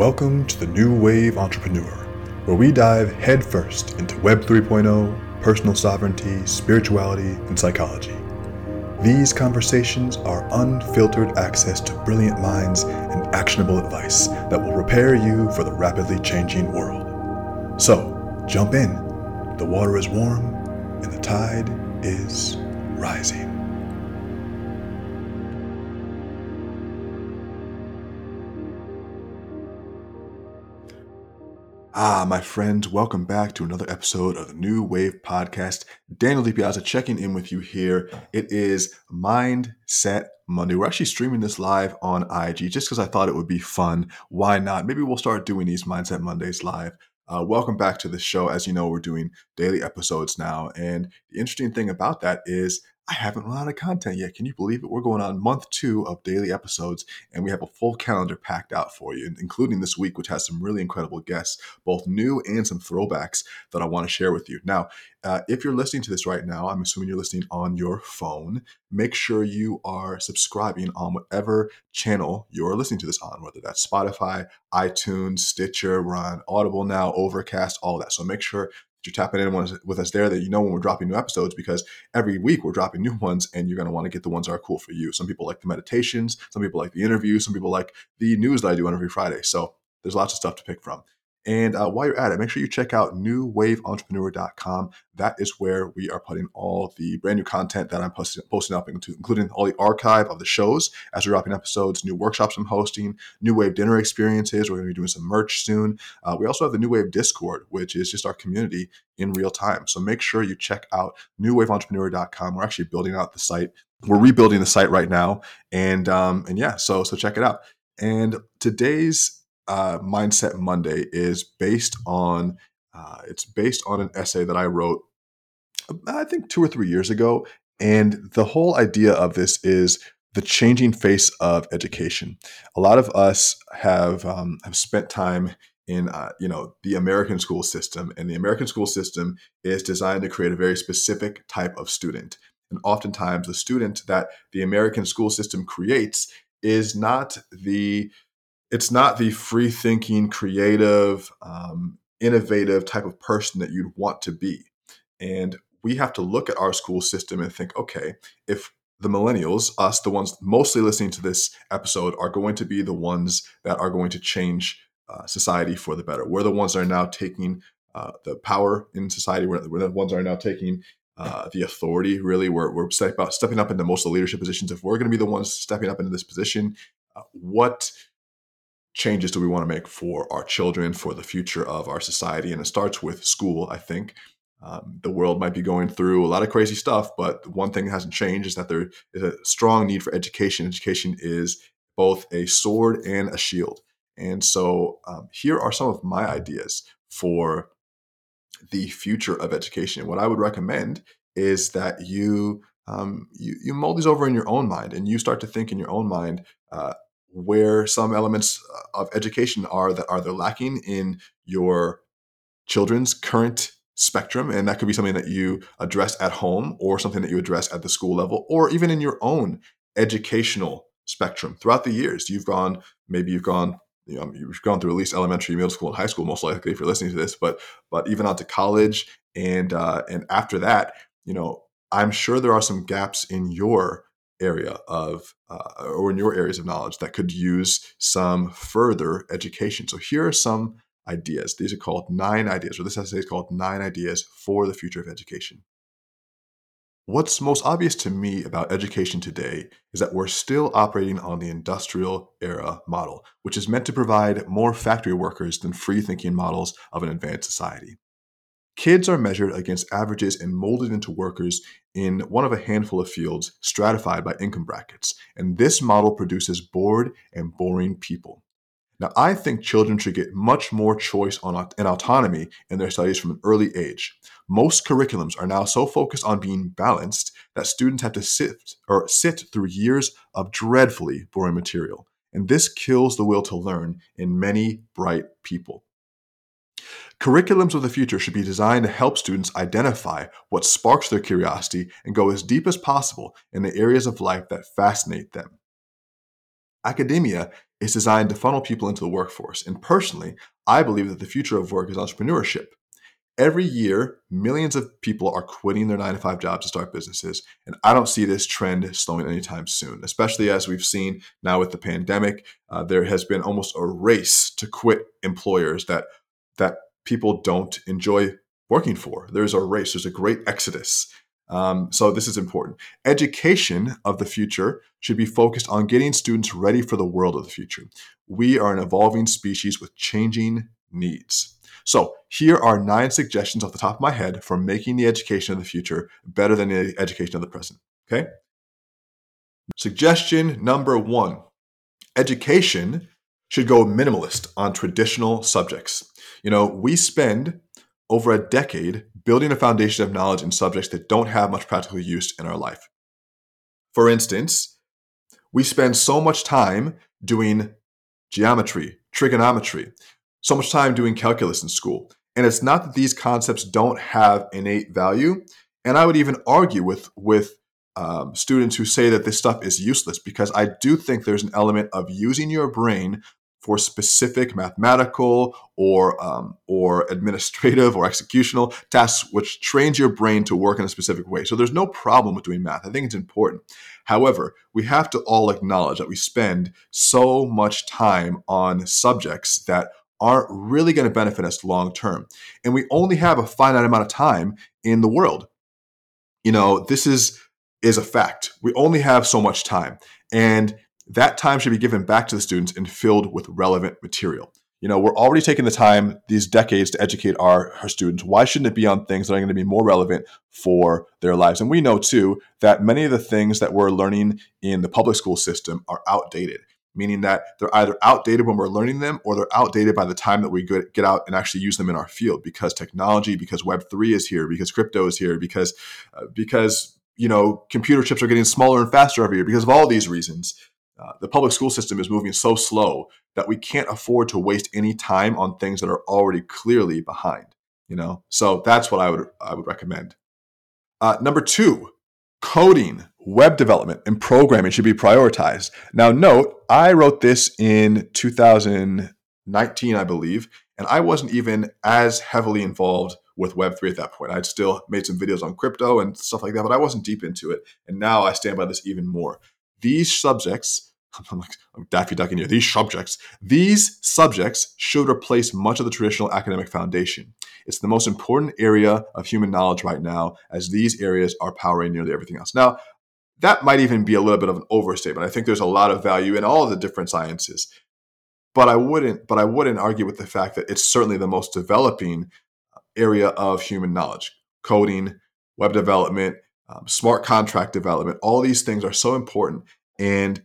Welcome to the New Wave Entrepreneur, where we dive headfirst into Web 3.0, personal sovereignty, spirituality, and psychology. These conversations are unfiltered access to brilliant minds and actionable advice that will prepare you for the rapidly changing world. So, jump in. The water is warm and the tide is rising. Ah, my friends, welcome back to another episode of the New Wave Podcast. Daniel DiPiazza checking in with you here. It is Mindset Monday. We're actually streaming this live on IG just because I thought it would be fun. Why not? Maybe we'll start doing these Mindset Mondays live. Uh, welcome back to the show. As you know, we're doing daily episodes now. And the interesting thing about that is I haven't run out of content yet. Can you believe it? We're going on month two of daily episodes, and we have a full calendar packed out for you, including this week, which has some really incredible guests, both new and some throwbacks that I want to share with you. Now, uh, if you're listening to this right now, I'm assuming you're listening on your phone. Make sure you are subscribing on whatever channel you're listening to this on, whether that's Spotify, iTunes, Stitcher, we're on Audible now, Overcast, all that. So make sure you're tapping in with us there that you know when we're dropping new episodes because every week we're dropping new ones and you're going to want to get the ones that are cool for you. Some people like the meditations, some people like the interviews, some people like the news that I do on every Friday. So there's lots of stuff to pick from. And uh, while you're at it, make sure you check out newwaveentrepreneur.com. That is where we are putting all the brand new content that I'm posting, posting up, into, including all the archive of the shows as we're dropping episodes, new workshops I'm hosting, New Wave dinner experiences. We're going to be doing some merch soon. Uh, we also have the New Wave Discord, which is just our community in real time. So make sure you check out newwaveentrepreneur.com. We're actually building out the site. We're rebuilding the site right now, and um, and yeah, so so check it out. And today's uh, Mindset Monday is based on uh, it's based on an essay that I wrote, I think two or three years ago, and the whole idea of this is the changing face of education. A lot of us have um, have spent time in uh, you know the American school system, and the American school system is designed to create a very specific type of student. And oftentimes, the student that the American school system creates is not the it's not the free thinking, creative, um, innovative type of person that you'd want to be. And we have to look at our school system and think, okay, if the millennials, us, the ones mostly listening to this episode, are going to be the ones that are going to change uh, society for the better. We're the ones that are now taking uh, the power in society. We're, we're, the ones that are now taking uh, the authority. Really, we're, we're step stepping up into most of the leadership positions. If we're going to be the ones stepping up into this position, uh, what changes do we want to make for our children, for the future of our society? And it starts with school, I think. Um, the world might be going through a lot of crazy stuff, but one thing that hasn't changed is that there is a strong need for education. Education is both a sword and a shield. And so um, here are some of my ideas for the future of education. What I would recommend is that you um, you, you mull these over in your own mind and you start to think in your own mind uh, where some elements uh, of education are that are they're lacking in your children's current spectrum and that could be something that you address at home or something that you address at the school level or even in your own educational spectrum throughout the years you've gone maybe you've gone you know, you've gone through at least elementary, middle school, and high school, most likely if you're listening to this. But but even on to college, and uh, and after that, you know, I'm sure there are some gaps in your area of uh, or in your areas of knowledge that could use some further education. So here are some ideas. These are called nine ideas, or this essay is called Nine Ideas for the Future of Education. What's most obvious to me about education today is that we're still operating on the industrial era model, which is meant to provide more factory workers than free thinking models of an advanced society. Kids are measured against averages and molded into workers in one of a handful of fields stratified by income brackets. And this model produces bored and boring people. Now, I think children should get much more choice on, and autonomy in their studies from an early age. Most curriculums are now so focused on being balanced that students have to sift or sit through years of dreadfully boring material. And this kills the will to learn in many bright people. Curriculums of the future should be designed to help students identify what sparks their curiosity and go as deep as possible in the areas of life that fascinate them. Academia is designed to funnel people into the workforce. And personally, I believe that the future of work is entrepreneurship. Every year, millions of people are quitting their nine to five jobs to start businesses. And I don't see this trend slowing anytime soon, especially as we've seen now with the pandemic. Uh, there has been almost a race to quit employers that, that people don't enjoy working for. There's a race, there's a great exodus. Um, so this is important. Education of the future should be focused on getting students ready for the world of the future. We are an evolving species with changing needs. So here are nine suggestions off the top of my head for making the education of the future better than the education of the present. Okay. Suggestion number one education should go minimalist on traditional subjects. You know, we spend over a decade building a foundation of knowledge in subjects that don't have much practical use in our life. For instance, we spend so much time doing geometry, trigonometry, so much time doing calculus in school. And it's not that these concepts don't have innate value. And I would even argue with, with um, students who say that this stuff is useless because I do think there's an element of using your brain for specific mathematical or um, or administrative or executional tasks, which trains your brain to work in a specific way. So there's no problem with doing math. I think it's important. However, we have to all acknowledge that we spend so much time on subjects that aren't really going to benefit us long term, and we only have a finite amount of time in the world. You know, this is is a fact. We only have so much time, and that time should be given back to the students and filled with relevant material. You know, we're already taking the time these decades to educate our, our students. Why shouldn't it be on things that are going to be more relevant for their lives? And we know too that many of the things that we're learning in the public school system are outdated, meaning that they're either outdated when we're learning them or they're outdated by the time that we get out and actually use them in our field because technology, because Web3 is here, because crypto is here, because, uh, because, you know, computer chips are getting smaller and faster every year because of all these reasons uh, the public school system is moving so slow that we can't afford to waste any time on things that are already clearly behind. You know, so that's what I would I would recommend. Uh, number two, coding, web development, and programming should be prioritized. Now, note I wrote this in 2019, I believe, and I wasn't even as heavily involved with Web3 at that point. I'd still made some videos on crypto and stuff like that, but I wasn't deep into it. And now I stand by this even more. These subjects I'm like I'm Daffy Duck in here. These subjects, these subjects should replace much of the traditional academic foundation. It's the most important area of human knowledge right now, as these areas are powering nearly everything else. Now, that might even be a little bit of an overstatement. I think there's a lot of value in all of the different sciences, but I wouldn't. But I wouldn't argue with the fact that it's certainly the most developing area of human knowledge. Coding, web development, um, smart contract development. All these things are so important and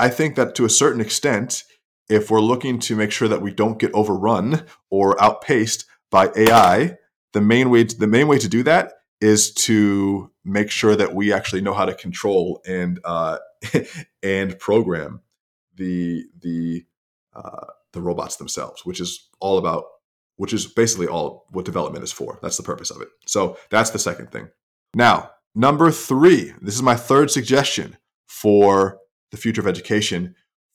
I think that to a certain extent, if we're looking to make sure that we don't get overrun or outpaced by AI, the main way to, the main way to do that is to make sure that we actually know how to control and uh, and program the the uh, the robots themselves, which is all about which is basically all what development is for. That's the purpose of it. So that's the second thing. Now, number three, this is my third suggestion for the future of education,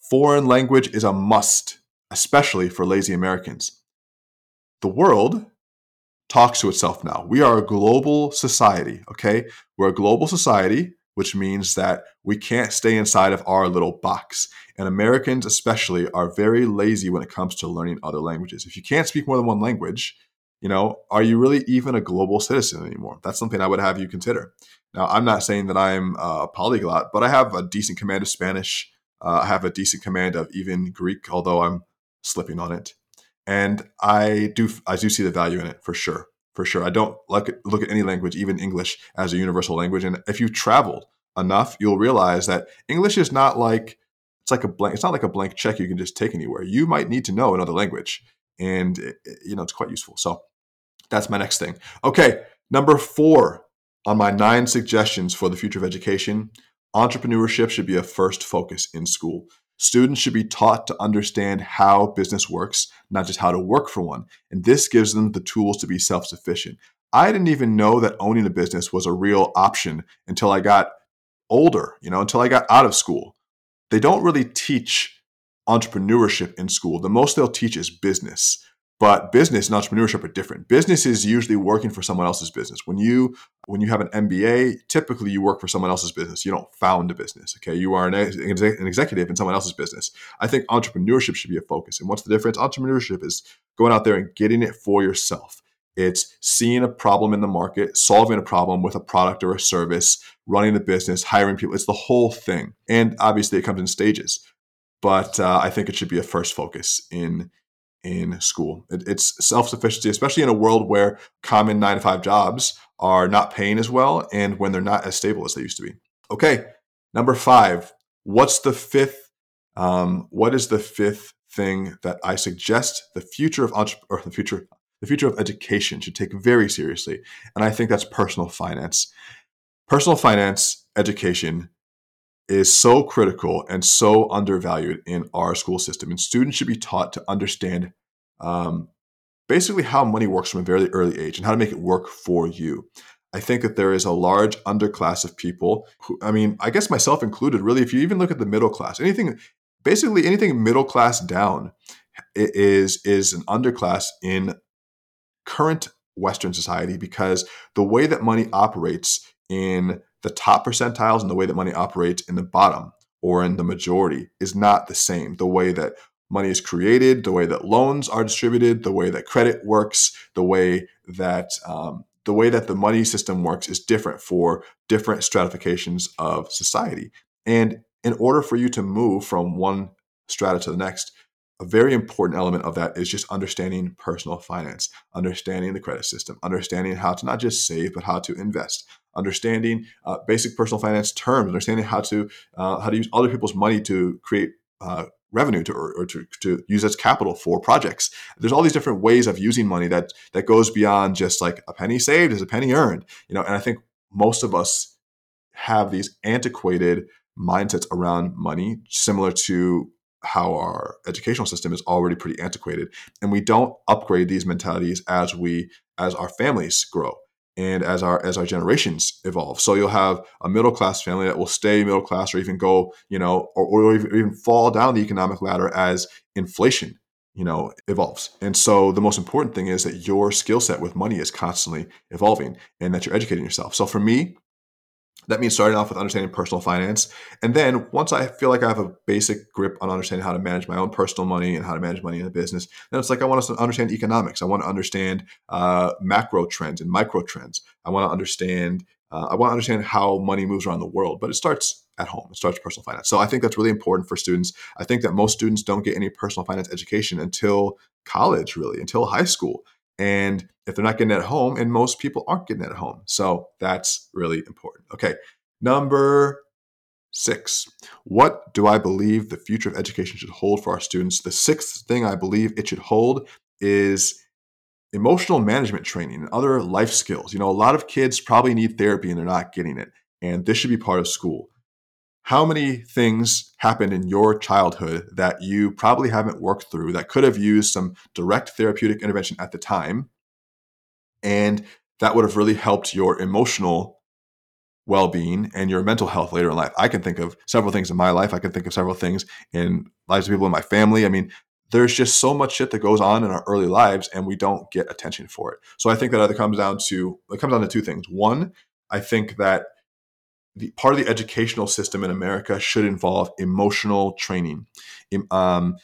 foreign language is a must, especially for lazy Americans. The world talks to itself now. We are a global society, okay? We're a global society, which means that we can't stay inside of our little box. And Americans, especially, are very lazy when it comes to learning other languages. If you can't speak more than one language, you know, are you really even a global citizen anymore? That's something I would have you consider. Now, I'm not saying that I'm a polyglot, but I have a decent command of Spanish. Uh, I have a decent command of even Greek, although I'm slipping on it. And I do, I do see the value in it for sure, for sure. I don't look at, look at any language, even English, as a universal language. And if you've traveled enough, you'll realize that English is not like it's like a blank. It's not like a blank check you can just take anywhere. You might need to know another language, and eh, eh, you know it's quite useful. So that's my next thing. Okay, number four on my nine suggestions for the future of education, entrepreneurship should be a first focus in school. Students should be taught to understand how business works, not just how to work for one. And this gives them the tools to be self sufficient. I didn't even know that owning a business was a real option until I got older, you know, until I got out of school. they don't really teach entrepreneurship in school. The most they'll teach is business. But business and entrepreneurship are different. Business is usually working for someone else's business. When you when you have an MBA, typically you work for someone else's business. You don't found a business. Okay, you are an, an executive in someone else's business. I think entrepreneurship should be a focus. And what's the difference? Entrepreneurship is going out there and getting it for yourself. It's seeing a problem in the market, solving a problem with a product or a service, running the business, hiring people. It's the whole thing. And obviously, it comes in stages. But uh, I think it should be a first focus in in school. It, it's self sufficiency, especially in a world where common nine to five jobs are not paying as well and when they're not as stable as they used to be. Okay, number five. What's the fifth? Um, what is the fifth thing that I suggest the future of entre- or the future the future of education should take very seriously? And I think that's personal finance. Personal finance education is so critical and so undervalued in our school system. And students should be taught to understand um, basically how money works from a very early age and how to make it work for you. I think that there is a large underclass of people who, I mean, I guess myself included, really, if you even look at the middle class, anything, basically anything middle class down is, is an underclass in current Western society because the way that money operates in the top percentiles and the way that money operates in the bottom or in the majority is not the same. The way that money is created, the way that loans are distributed, the way that credit works, the way that um, the way that the money system works is different for different stratifications of society. And in order for you to move from one strata to the next, a very important element of that is just understanding personal finance, understanding the credit system, understanding how to not just save, but how to invest, understanding uh, basic personal finance terms, understanding how to uh, how to use other people's money to create uh, revenue to, or, or, to, to use as capital for projects. There's all these different ways of using money that that goes beyond just like a penny saved is a penny earned. You know, and I think most of us have these antiquated mindsets around money, similar to how our educational system is already pretty antiquated and we don't upgrade these mentalities as we as our families grow and as our as our generations evolve. So you'll have a middle class family that will stay middle class or even go, you know, or, or even fall down the economic ladder as inflation, you know, evolves. And so the most important thing is that your skill set with money is constantly evolving and that you're educating yourself. So for me, that means starting off with understanding personal finance. And then once I feel like I have a basic grip on understanding how to manage my own personal money and how to manage money in a business, then it's like I want to understand economics. I want to understand uh, macro trends and micro trends. I want to understand. Uh, I want to understand how money moves around the world, but it starts at home. It starts personal finance. So I think that's really important for students. I think that most students don't get any personal finance education until college, really, until high school. And if they're not getting it at home, and most people aren't getting it at home. So that's really important. Okay. Number six. What do I believe the future of education should hold for our students? The sixth thing I believe it should hold is emotional management training and other life skills. You know, a lot of kids probably need therapy and they're not getting it. And this should be part of school. How many things happened in your childhood that you probably haven't worked through that could have used some direct therapeutic intervention at the time? And that would have really helped your emotional well being and your mental health later in life. I can think of several things in my life. I can think of several things in lives of people in my family. I mean, there's just so much shit that goes on in our early lives and we don't get attention for it. So I think that either comes down to it comes down to two things. One, I think that the part of the educational system in America should involve emotional training. Um,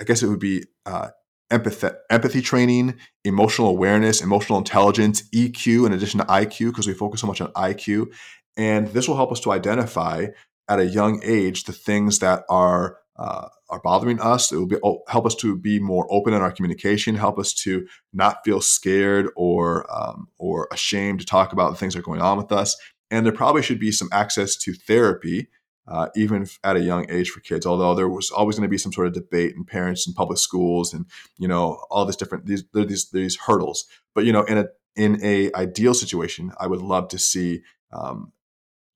I guess it would be uh, empathy, empathy training, emotional awareness, emotional intelligence, EQ, in addition to IQ, because we focus so much on IQ. And this will help us to identify at a young age the things that are uh, are bothering us. It will be, help us to be more open in our communication, help us to not feel scared or um, or ashamed to talk about the things that are going on with us, and there probably should be some access to therapy, uh, even at a young age for kids. Although there was always going to be some sort of debate in parents and public schools, and you know all this different these these these hurdles. But you know, in a in a ideal situation, I would love to see um,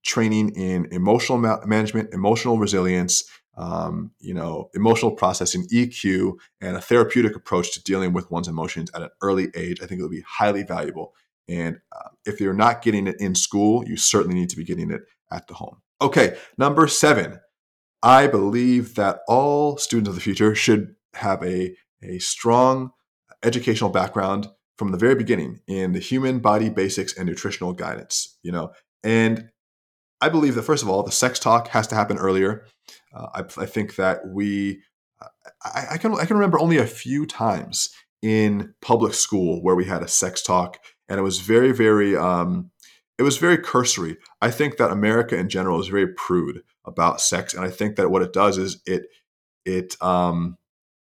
training in emotional ma- management, emotional resilience, um, you know, emotional processing, EQ, and a therapeutic approach to dealing with one's emotions at an early age. I think it would be highly valuable and uh, if you're not getting it in school, you certainly need to be getting it at the home. Okay, number seven. I believe that all students of the future should have a, a strong educational background from the very beginning in the human body basics and nutritional guidance, you know. And I believe that first of all, the sex talk has to happen earlier. Uh, I, I, think that we, I, I, can I can remember only a few times in public school where we had a sex talk, and it was very very um, it was very cursory. I think that America in general is very prude about sex, and I think that what it does is it it um,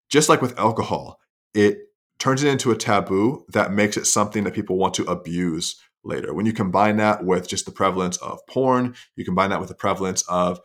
just like with alcohol, it turns it into a taboo that makes it something that people want to abuse later. When you combine that with just the prevalence of porn, you combine that with the prevalence of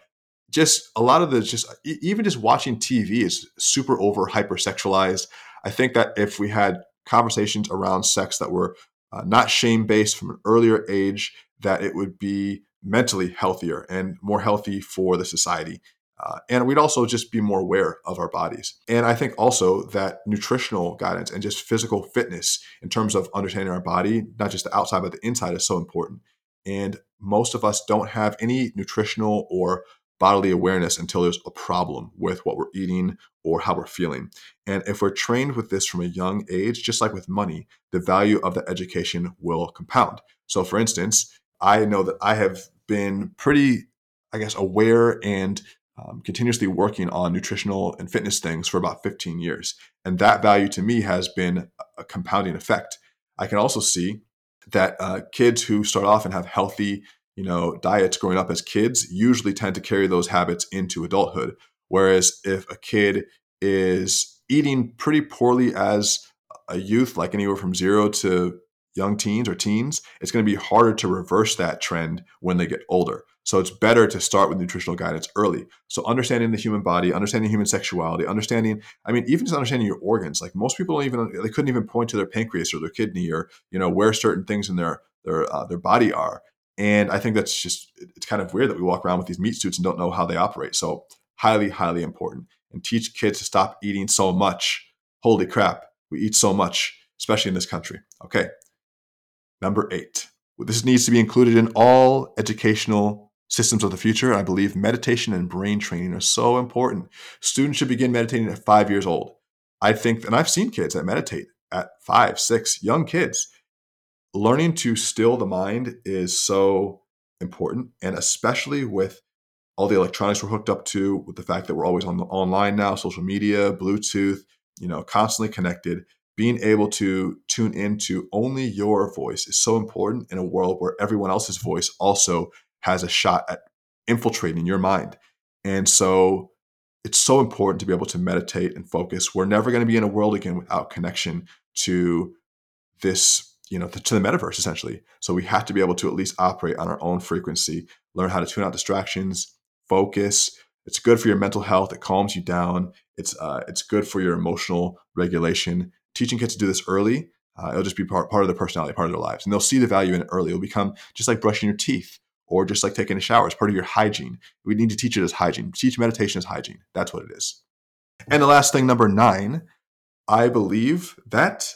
just a lot of the just even just watching TV is super over hypersexualized. I think that if we had conversations around sex that were uh, not shame based from an earlier age, that it would be mentally healthier and more healthy for the society. Uh, and we'd also just be more aware of our bodies. And I think also that nutritional guidance and just physical fitness in terms of understanding our body, not just the outside, but the inside, is so important. And most of us don't have any nutritional or bodily awareness until there's a problem with what we're eating or how we're feeling. And if we're trained with this from a young age, just like with money, the value of the education will compound. So, for instance, I know that I have been pretty, I guess, aware and um, continuously working on nutritional and fitness things for about 15 years. And that value to me has been a compounding effect. I can also see that uh, kids who start off and have healthy, you know, diets growing up as kids usually tend to carry those habits into adulthood. Whereas if a kid is eating pretty poorly as a youth, like anywhere from zero to young teens or teens, it's going to be harder to reverse that trend when they get older. So it's better to start with nutritional guidance early. So understanding the human body, understanding human sexuality, understanding, I mean, even just understanding your organs. Like most people don't even, they couldn't even point to their pancreas or their kidney or, you know, where certain things in their, their, uh, their body are. And I think that's just, it's kind of weird that we walk around with these meat suits and don't know how they operate. So highly, highly important. And teach kids to stop eating so much. Holy crap, we eat so much, especially in this country. Okay. Number eight. This needs to be included in all educational systems of the future. I believe meditation and brain training are so important. Students should begin meditating at five years old. I think, and I've seen kids that meditate at five, six, young kids. Learning to still the mind is so important, and especially with all the electronics we're hooked up to, with the fact that we're always on online now, social media, Bluetooth, you know, constantly connected. Being able to tune into only your voice is so important in a world where everyone else's voice also has a shot at infiltrating your mind. And so it's so important to be able to meditate and focus. We're never going to be in a world again without connection to this, you know, to the metaverse essentially. So we have to be able to at least operate on our own frequency, learn how to tune out distractions, focus. It's good for your mental health. It calms you down. It's uh, it's good for your emotional regulation. Teaching kids to do this early, uh, it'll just be part, part of their personality, part of their lives, and they'll see the value in it early. It'll become just like brushing your teeth or just like taking a shower It's part of your hygiene. We need to teach it as hygiene. Teach meditation as hygiene. That's what it is. And the last thing, number nine, I believe that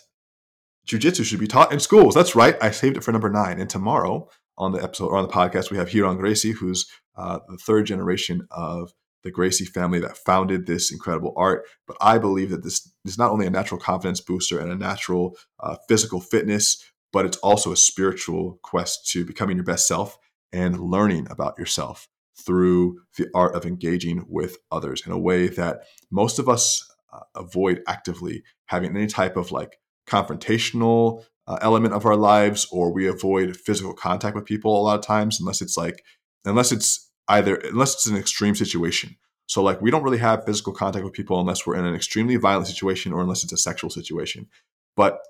jujitsu should be taught in schools. That's right. I saved it for number nine. And tomorrow on the episode or on the podcast, we have Ryron Gracie, who's uh, the third generation of the Gracie family that founded this incredible art. But I believe that this is not only a natural confidence booster and a natural uh, physical fitness, but it's also a spiritual quest to becoming your best self and learning about yourself through the art of engaging with others in a way that most of us uh, avoid actively having any type of like confrontational uh, element of our lives or we avoid physical contact with people a lot of times unless it's like unless it's either unless it's an extreme situation. So like we don't really have physical contact with people unless we're in an extremely violent situation or unless it's a sexual situation. But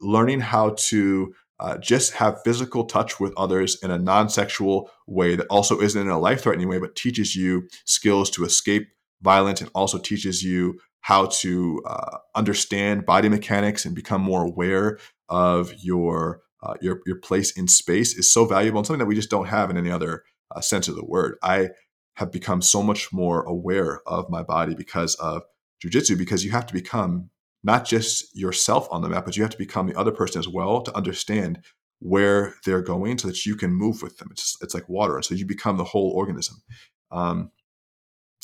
learning how to uh, just have physical touch with others in a non sexual way that also isn't in a life threatening way, but teaches you skills to escape violence and also teaches you how to uh, understand body mechanics and become more aware of your, uh, your, your place in space is so valuable and something that we just don't have in any other uh, sense of the word. I have become so much more aware of my body because of jujitsu, because you have to become not just yourself on the map, but you have to become the other person as well to understand where they're going so that you can move with them. It's, it's like water. And so you become the whole organism. Um,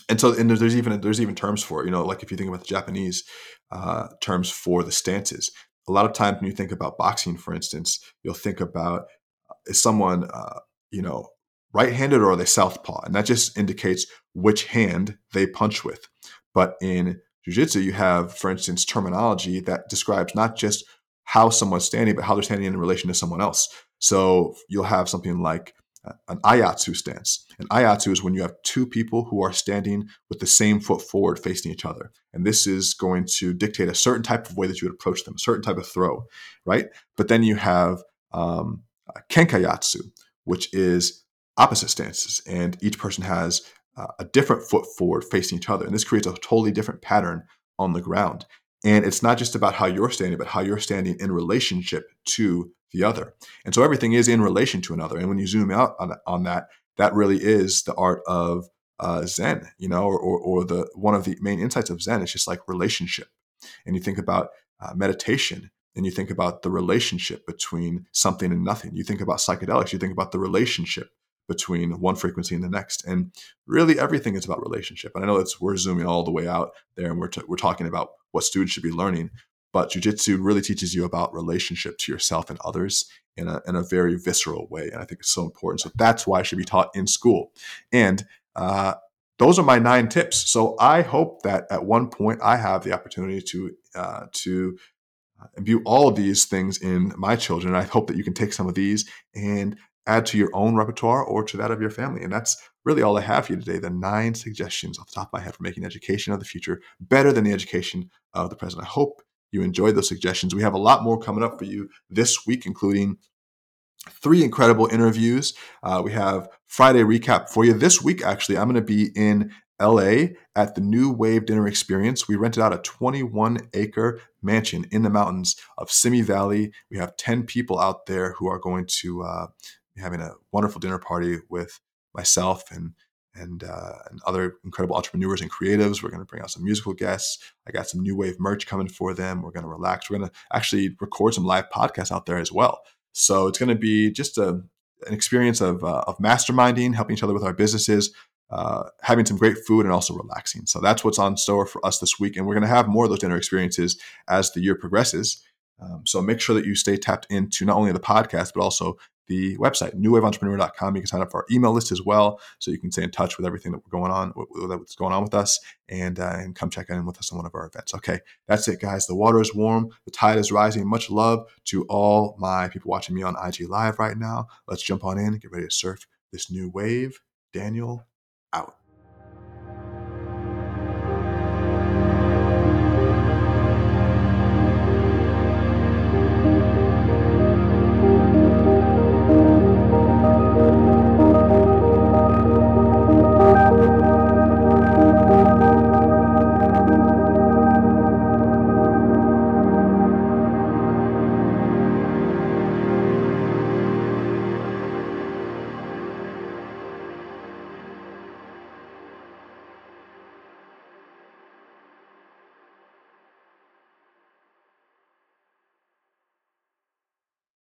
and so and there's, even there's even terms for it. You know, like if you think about the Japanese uh, terms for the stances, a lot of times when you think about boxing, for instance, you'll think about uh, is someone uh, you know right-handed or are they southpaw, and that just indicates which hand they punch with. But in jiu-jitsu, you have, for instance, terminology that describes not just how someone's standing, but how they're standing in relation to someone else. So you'll have something like an aiatsu stance. An aiatsu is when you have two people who are standing with the same foot forward facing each other. And this is going to dictate a certain type of way that you would approach them, a certain type of throw, right? But then you have um, kenkayatsu, which is opposite stances. And each person has uh, a different foot forward facing each other. And this creates a totally different pattern on the ground. And it's not just about how you're standing, but how you're standing in relationship to the other. And so everything is in relation to another. And when you zoom out on, on that, that really is the art of uh, Zen, you know, or, or, or, the one of the main insights of Zen is just like relationship. And you think about uh, meditation and you think about the relationship between something and nothing. You think about psychedelics, you think about the relationship between one frequency and the next. And really everything is about relationship. And I know it's we're zooming all the way out there and we're, t- we're talking about what students should be learning, but jujitsu really teaches you about relationship to yourself and others in a, in a very visceral way. And I think it's so important. So that's why it should be taught in school. And uh, those are my nine tips. So I hope that at one point I have the opportunity to uh, to uh, imbue all of these things in my children. I hope that you can take some of these and add to your own repertoire or to that of your family. And that's really all I have for you today. The nine suggestions off the top of my head for making education of the future better than the education of the present. I hope you enjoyed those suggestions. We have a lot more coming up for you this week, including three incredible interviews. Uh, we have Friday recap for you this week. Actually, I'm going to be in LA at the New Wave Dinner Experience. We rented out a 21 acre mansion in the mountains of Simi Valley. We have 10 people out there who are going to uh, be having a wonderful dinner party with myself and and, uh, and other incredible entrepreneurs and creatives. We're going to bring out some musical guests. I got some new wave merch coming for them. We're going to relax. We're going to actually record some live podcasts out there as well. So it's going to be just a, an experience of, uh, of masterminding, helping each other with our businesses, uh, having some great food, and also relaxing. So that's what's on store for us this week. And we're going to have more of those dinner experiences as the year progresses. Um, so make sure that you stay tapped into not only the podcast, but also the website, newwaveentrepreneur.com. You can sign up for our email list as well, so you can stay in touch with everything that we're going on, what's going on with us, and uh, and come check in with us on one of our events. Okay, that's it, guys. The water is warm, the tide is rising. Much love to all my people watching me on IG Live right now. Let's jump on in, get ready to surf this new wave. Daniel out.